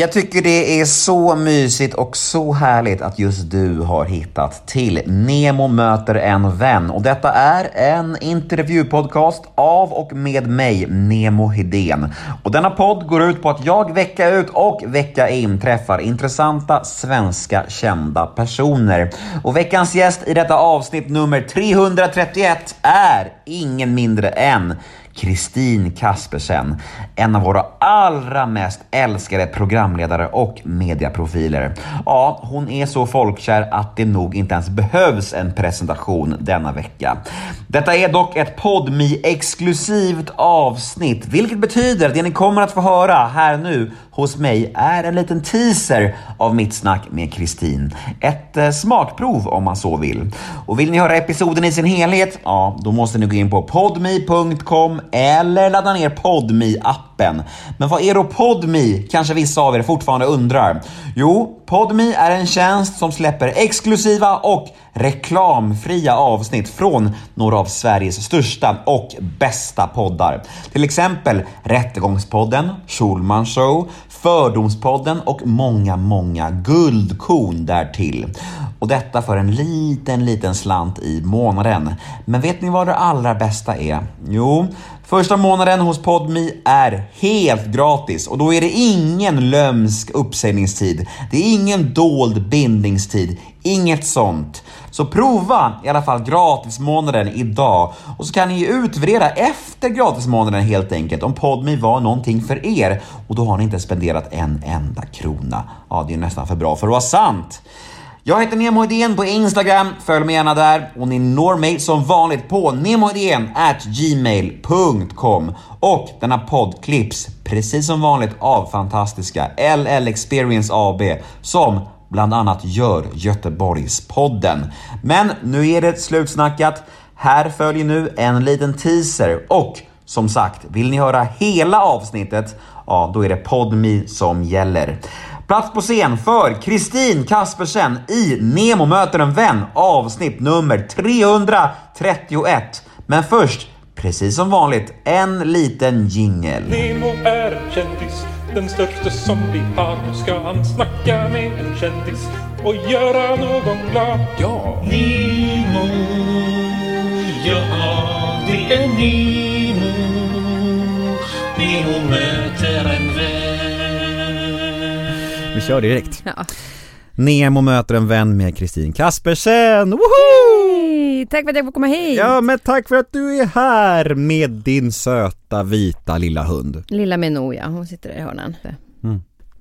Jag tycker det är så mysigt och så härligt att just du har hittat till Nemo möter en vän. Och detta är en intervjupodcast av och med mig, Nemo Hedén. Och denna podd går ut på att jag vecka ut och vecka in träffar intressanta svenska kända personer. Och veckans gäst i detta avsnitt nummer 331 är ingen mindre än Kristin Kaspersen, en av våra allra mest älskade programledare och mediaprofiler. Ja, hon är så folkkär att det nog inte ens behövs en presentation denna vecka. Detta är dock ett podmi exklusivt avsnitt, vilket betyder att det ni kommer att få höra här nu hos mig är en liten teaser av mitt snack med Kristin. Ett eh, smakprov om man så vill. Och vill ni höra episoden i sin helhet? Ja, då måste ni gå in på podme.com eller ladda ner podmi appen. Men vad är då podmi? Kanske vissa av er fortfarande undrar. Jo, podmi är en tjänst som släpper exklusiva och reklamfria avsnitt från några av Sveriges största och bästa poddar. Till exempel Rättegångspodden, Schulman Show, Fördomspodden och många, många guldkorn därtill. Och detta för en liten, liten slant i månaden. Men vet ni vad det allra bästa är? Jo, Första månaden hos Podmi är helt gratis och då är det ingen lömsk uppsägningstid. Det är ingen dold bindningstid, inget sånt. Så prova i alla fall gratismånaden idag och så kan ni ju utvärdera efter gratismånaden helt enkelt om Podmi var någonting för er och då har ni inte spenderat en enda krona. Ja, det är nästan för bra för att vara sant. Jag heter Nemo Idén på Instagram, följ mig gärna där och ni når mig som vanligt på gmail.com och denna podd klipps precis som vanligt av fantastiska LL Experience AB som bland annat gör Göteborgspodden. Men nu är det slutsnackat. Här följer nu en liten teaser och som sagt, vill ni höra hela avsnittet, ja då är det PodMe som gäller. Plats på scen för Kristin Kaspersen i Nemo möter en vän avsnitt nummer 331. Men först, precis som vanligt, en liten jingel. Nemo är en kändis, den största som vi har. Nu ska han snacka med en kändis och göra någon glad. Ja! Nemo, ja det är Nemo. Kör direkt. Ja. Nemo möter en vän med Kristin Kaspersen. Woho! Hej! Tack för att jag får komma hit! Ja, men tack för att du är här med din söta vita lilla hund. Lilla Menoja, hon sitter där i hörnan.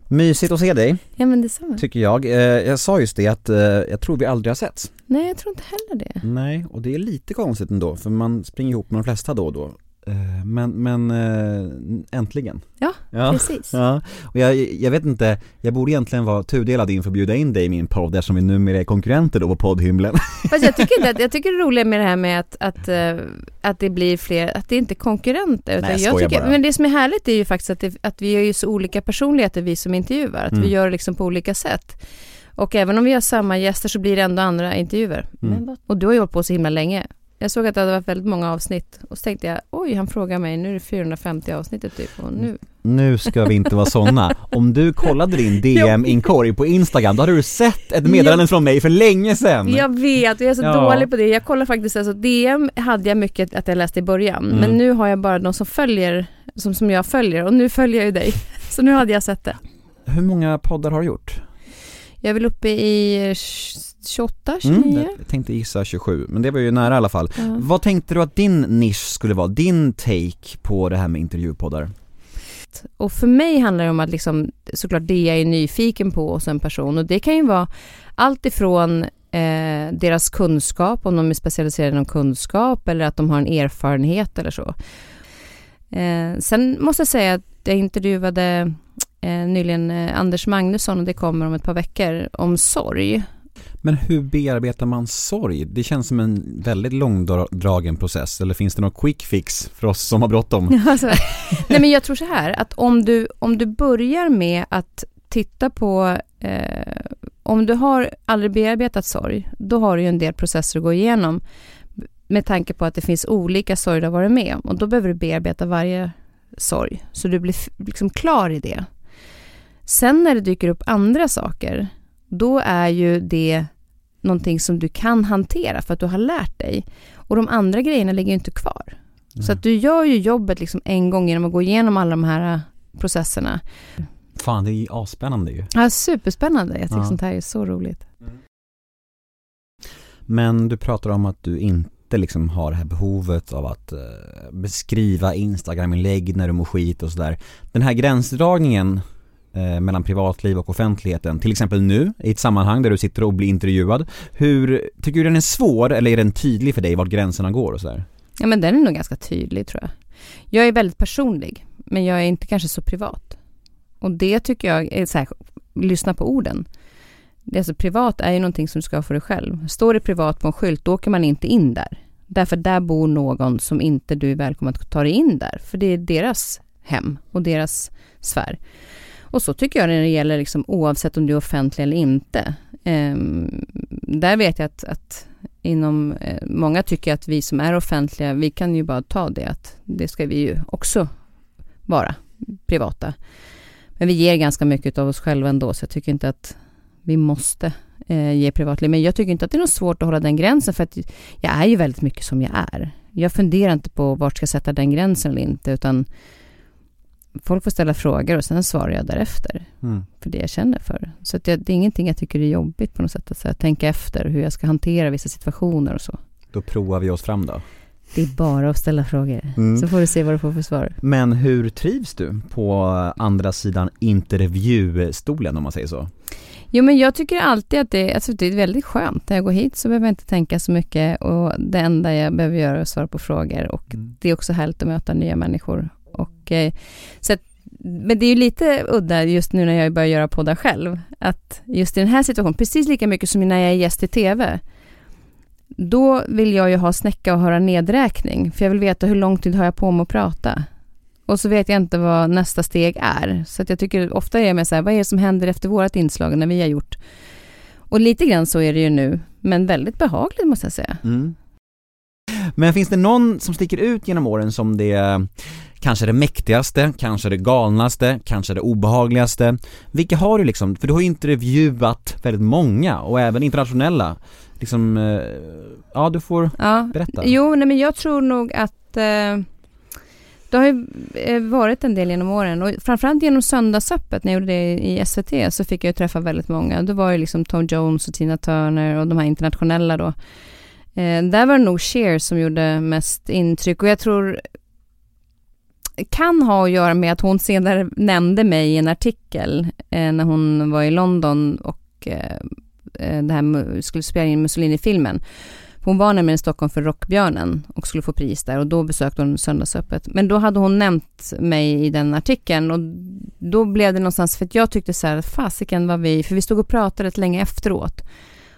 Mysigt att se dig, Ja men detsamma. tycker jag. Eh, jag sa just det att eh, jag tror vi aldrig har setts. Nej jag tror inte heller det. Nej, och det är lite konstigt ändå, för man springer ihop med de flesta då och då. Eh, Men, men eh, äntligen. Ja, Ja. precis. Ja, och jag, jag vet inte, jag borde egentligen vara tudelad inför att bjuda in dig i min podd eftersom vi numera är konkurrenter då på poddhymlen. Fast jag tycker inte att, jag tycker det roliga med det här med att, att, eh, att det blir fler, att det inte är konkurrenter. Utan Nej, jag jag tycker, bara. Men det som är härligt är ju faktiskt att, det, att vi har ju så olika personligheter vi som intervjuar. Att Mm. vi gör det liksom på olika sätt. Och även om vi har samma gäster så blir det ändå andra intervjuer. Mm. Och du har ju hållit på så himla länge. Jag såg att det hade varit väldigt många avsnitt och så tänkte jag, oj han frågar mig, nu är det 450 avsnittet typ och nu, Nu ska vi inte vara såna. Om du kollade din DM-inkorg på Instagram, då hade du sett ett meddelande från mig för länge sedan. Jag vet, jag är så Ja. dålig på det. Jag kollar faktiskt, alltså DM hade jag mycket att jag läste i början, Mm. men nu har jag bara de som följer, som, som jag följer och nu följer jag ju dig. Så nu hade jag sett det. Hur många poddar har du gjort? Jag är väl uppe i 28, 29? Mm, jag tänkte gissa 27, men det var ju nära i alla fall. Ja. Vad tänkte du att din nisch skulle vara? Din take på det här med intervjupoddar? Och för mig handlar det om att liksom, såklart det jag är nyfiken på hos en person och det kan ju vara allt ifrån eh, deras kunskap, om de är specialiserade inom kunskap eller att de har en erfarenhet eller så. Eh, sen måste jag säga att jag intervjuade eh, nyligen eh, Anders Magnusson och det kommer om ett par veckor om sorg. Men hur bearbetar man sorg? Det känns som en väldigt långdragen process, eller finns det någon quick fix för oss som har bråttom? Alltså, nej men jag tror så här, att om du, om du börjar med att titta på, eh, om du har aldrig bearbetat sorg, då har du ju en del processer att gå igenom med tanke på att det finns olika sorg du har varit med om och då behöver du bearbeta varje sorg så du blir liksom klar i det. Sen när det dyker upp andra saker, då är ju det någonting som du kan hantera för att du har lärt dig. Och de andra grejerna ligger ju inte kvar. Så att du gör ju jobbet liksom en gång genom att gå igenom alla de här äh, processerna. Fan, det är ju asspännande ju. Ja, superspännande. Jag tycker Ja. sånt här är så roligt. Men du pratar om att du inte liksom har det här behovet av att eh, beskriva Instagram-inlägg när du mår skit och sådär. Den här gränsdragningen eh, mellan privatliv och offentligheten, till exempel nu i ett sammanhang där du sitter och blir intervjuad. Hur, tycker du den är svår eller är den tydlig för dig vart gränserna går och sådär? Ja, men den är nog ganska tydlig tror jag. Jag är väldigt personlig, men jag är inte kanske så privat. Och det tycker jag är så här, lyssna på orden. Det är alltså, privat är ju någonting som du ska ha för dig själv. Står det privat på en skylt, då åker man inte in där. Därför där bor någon som inte du är välkommen att ta dig in där. För det är deras hem och deras sfär. Och så tycker jag när det gäller liksom, oavsett om du är offentlig eller inte. Ehm, där vet jag att, att inom, eh, många tycker att vi som är offentliga, vi kan ju bara ta det att det ska vi ju också vara privata. Men vi ger ganska mycket av oss själva ändå, så jag tycker inte att vi måste eh, ge privatliv. Men jag tycker inte att det är något svårt att hålla den gränsen, för att jag är ju väldigt mycket som jag är. Jag funderar inte på vart ska jag sätta den gränsen eller inte, utan folk får ställa frågor och sen svarar jag därefter Mm. för det jag känner för. Så det, det är ingenting jag tycker är jobbigt på något sätt, att här, tänka efter hur jag ska hantera vissa situationer och så. Då provar vi oss fram då. Det är bara att ställa frågor, Mm. så får du se vad du får för svar. Men hur trivs du på andra sidan intervjustolen om man säger så? Jo, men jag tycker alltid att det, alltså det är väldigt skönt. När jag går hit så behöver jag inte tänka så mycket och det enda jag behöver göra är att svara på frågor och Mm. det är också härligt att möta nya människor. Och, så att, men det är ju lite udda just nu när jag börjar göra poddar själv, att just i den här situationen, precis lika mycket som när jag är gäst i TV, då vill jag ju ha snäcka och höra nedräkning, för jag vill veta hur lång tid har jag på mig att prata. Och så vet jag inte vad nästa steg är. Så att jag tycker ofta är jag med så här, vad är det som händer efter vårt inslag när vi har gjort? Och lite grann så är det ju nu, men väldigt behagligt måste jag säga. Mm. Men finns det någon som sticker ut genom åren som det kanske det mäktigaste, kanske det galnaste, kanske det obehagligaste? Vilka har du liksom? För du har ju intervjuat väldigt många och även internationella. Liksom, eh, ja du får Ja. berätta. Jo, nej, men jag tror nog att eh, det har ju eh, varit en del genom åren och framförallt genom söndagsöppet när jag gjorde det i SVT så fick jag ju träffa väldigt många. Det var ju liksom Tom Jones och Tina Turner och de här internationella då. Eh, där var det nog Cher som gjorde mest intryck och jag tror kan ha att göra med att hon senare nämnde mig i en artikel eh, när hon var i London och eh, eh det här skulle spela in Mussolini-filmen. Hon var nämligen i Stockholm för Rockbjörnen och skulle få pris där och då besökte hon Söndagsöppet. Men då hade hon nämnt mig i den artikeln och då blev det någonstans för att jag tyckte så här, fasiken var vi, för vi stod och pratade rätt länge efteråt.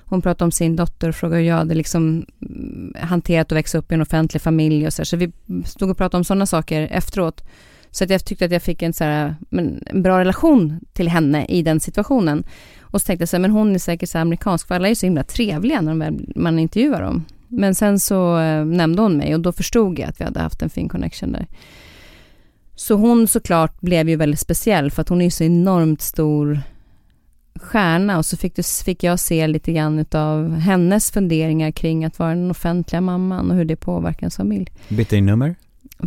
Hon pratade om sin dotter och frågade hur jag hade liksom mm, hanterat att växa upp i en offentlig familj och så. Så vi stod och pratade om sådana saker efteråt. Så att jag tyckte att jag fick en, så här, men, en bra relation till henne i den situationen. Och så tänkte jag så här, men hon är säkert så amerikansk, för alla är ju så himla trevliga när väl- man intervjuar dem. Men sen så eh, nämnde hon mig och då förstod jag att vi hade haft en fin connection där. Så hon såklart blev ju väldigt speciell för att hon är ju så enormt stor stjärna och så fick, du, fick jag se lite grann av hennes funderingar kring att vara den offentliga mamman och hur det påverkar ens familj. Bytte ni nummer?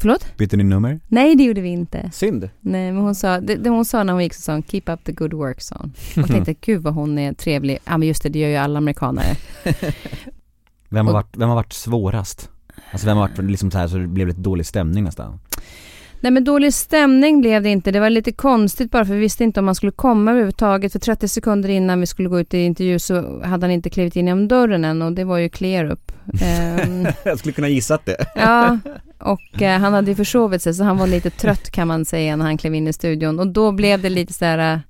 Förlåt? Bytte ni nummer? Nej, det gjorde vi inte. Synd. Nej, men hon sa, det, det hon sa när hon gick så sa hon, keep up the good work, sa hon. Och tänkte, gud vad hon är trevlig. Ja, men just det, det gör ju alla amerikanare. Vem har Och- varit, vem har varit svårast? Alltså vem har varit liksom så här så det blev lite dålig stämning nästan? Nej men dålig stämning blev det inte. Det var lite konstigt bara för vi visste inte om han skulle komma överhuvudtaget. För 30 sekunder innan vi skulle gå ut i intervju så hade han inte klivit in genom dörren än och det var ju clear up. Ehm, Jag skulle kunna gissat det. ja, och eh, han hade ju försovit sig så han var lite trött kan man säga när han klev in i studion. Och då blev det lite så här, eh,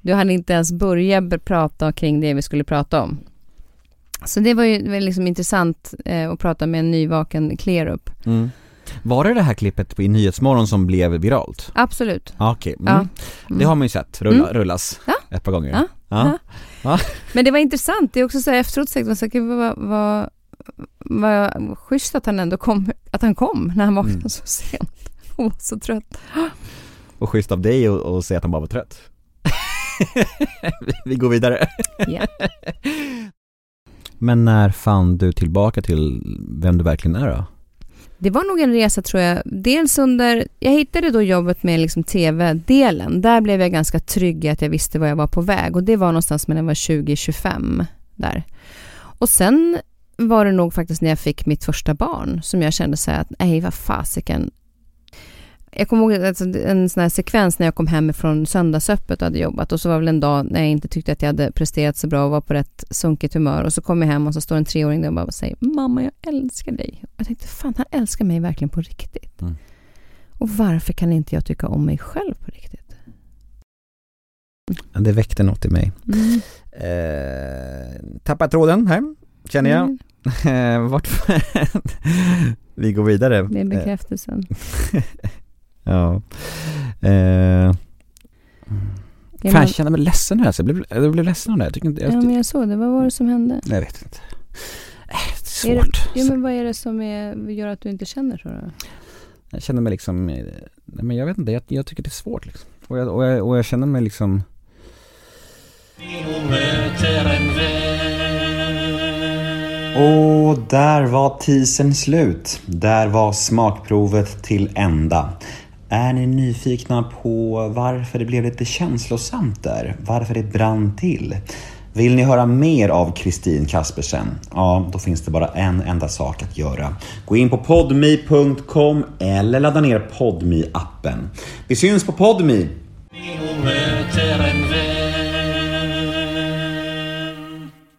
du hade inte ens börjat prata kring det vi skulle prata om. Så det var ju liksom intressant eh, att prata med en nyvaken clear up. Mm. Var det det här klippet i Nyhetsmorgon som blev viralt? Absolut. Okej, mm. Ja. det har man ju sett rulla, Mm. rullas Ja. ett par gånger. Ja. Ja. Ja. Men det var intressant, det är också så här efteråt tänkte man gud, vad, vad, vad schysst att han ändå kom, att han kom när han vaknade Mm. så sent och var så trött. Och schysst av dig att säga att han bara var trött. Vi går vidare. Ja. Men när fann du tillbaka till vem du verkligen är då? Det var nog en resa tror jag. Dels under, jag hittade då jobbet med liksom tv-delen. Där blev jag ganska trygg i att jag visste var jag var på väg och det var någonstans mellan jag var 20-25 där. Och sen var det nog faktiskt när jag fick mitt första barn som jag kände så här att nej vad fasiken. Jag kommer ihåg alltså, en sån här sekvens när jag kom hem från söndagsöppet och hade jobbat och så var väl en dag när jag inte tyckte att jag hade presterat så bra och var på rätt sunkigt humör och så kom jag hem och så står en treåring där och bara säger mamma jag älskar dig. Och jag tänkte fan han älskar mig verkligen på riktigt. Mm. Och varför kan inte jag tycka om mig själv på riktigt? Det väckte något i mig. Mm. Eh, tappar tråden här, känner jag. Mm, Vart Vi går vidare. det är bekräftelsen. Ja. Eh, fan, men- jag känner mig ledsen här. Så jag, blev, jag blev ledsen av det. Jag tycker inte... Jag, Ja men jag såg det, vad var det som hände? jag vet inte. Eh, det är Är det- svårt. Ja men vad är det som är, gör att du inte känner så då? Jag känner mig liksom, eh, nej men jag vet inte, jag, jag tycker det är svårt liksom. Och jag, och jag, och jag känner mig liksom. Och där var teasern slut. Där var smakprovet till ända. Är ni nyfikna på varför det blev lite känslosamt där? Varför det brann till? Vill ni höra mer av Kristin Kaspersen? Ja, då finns det bara en enda sak att göra. Gå in på podmi.com eller ladda ner podmi appen Vi syns på podmi!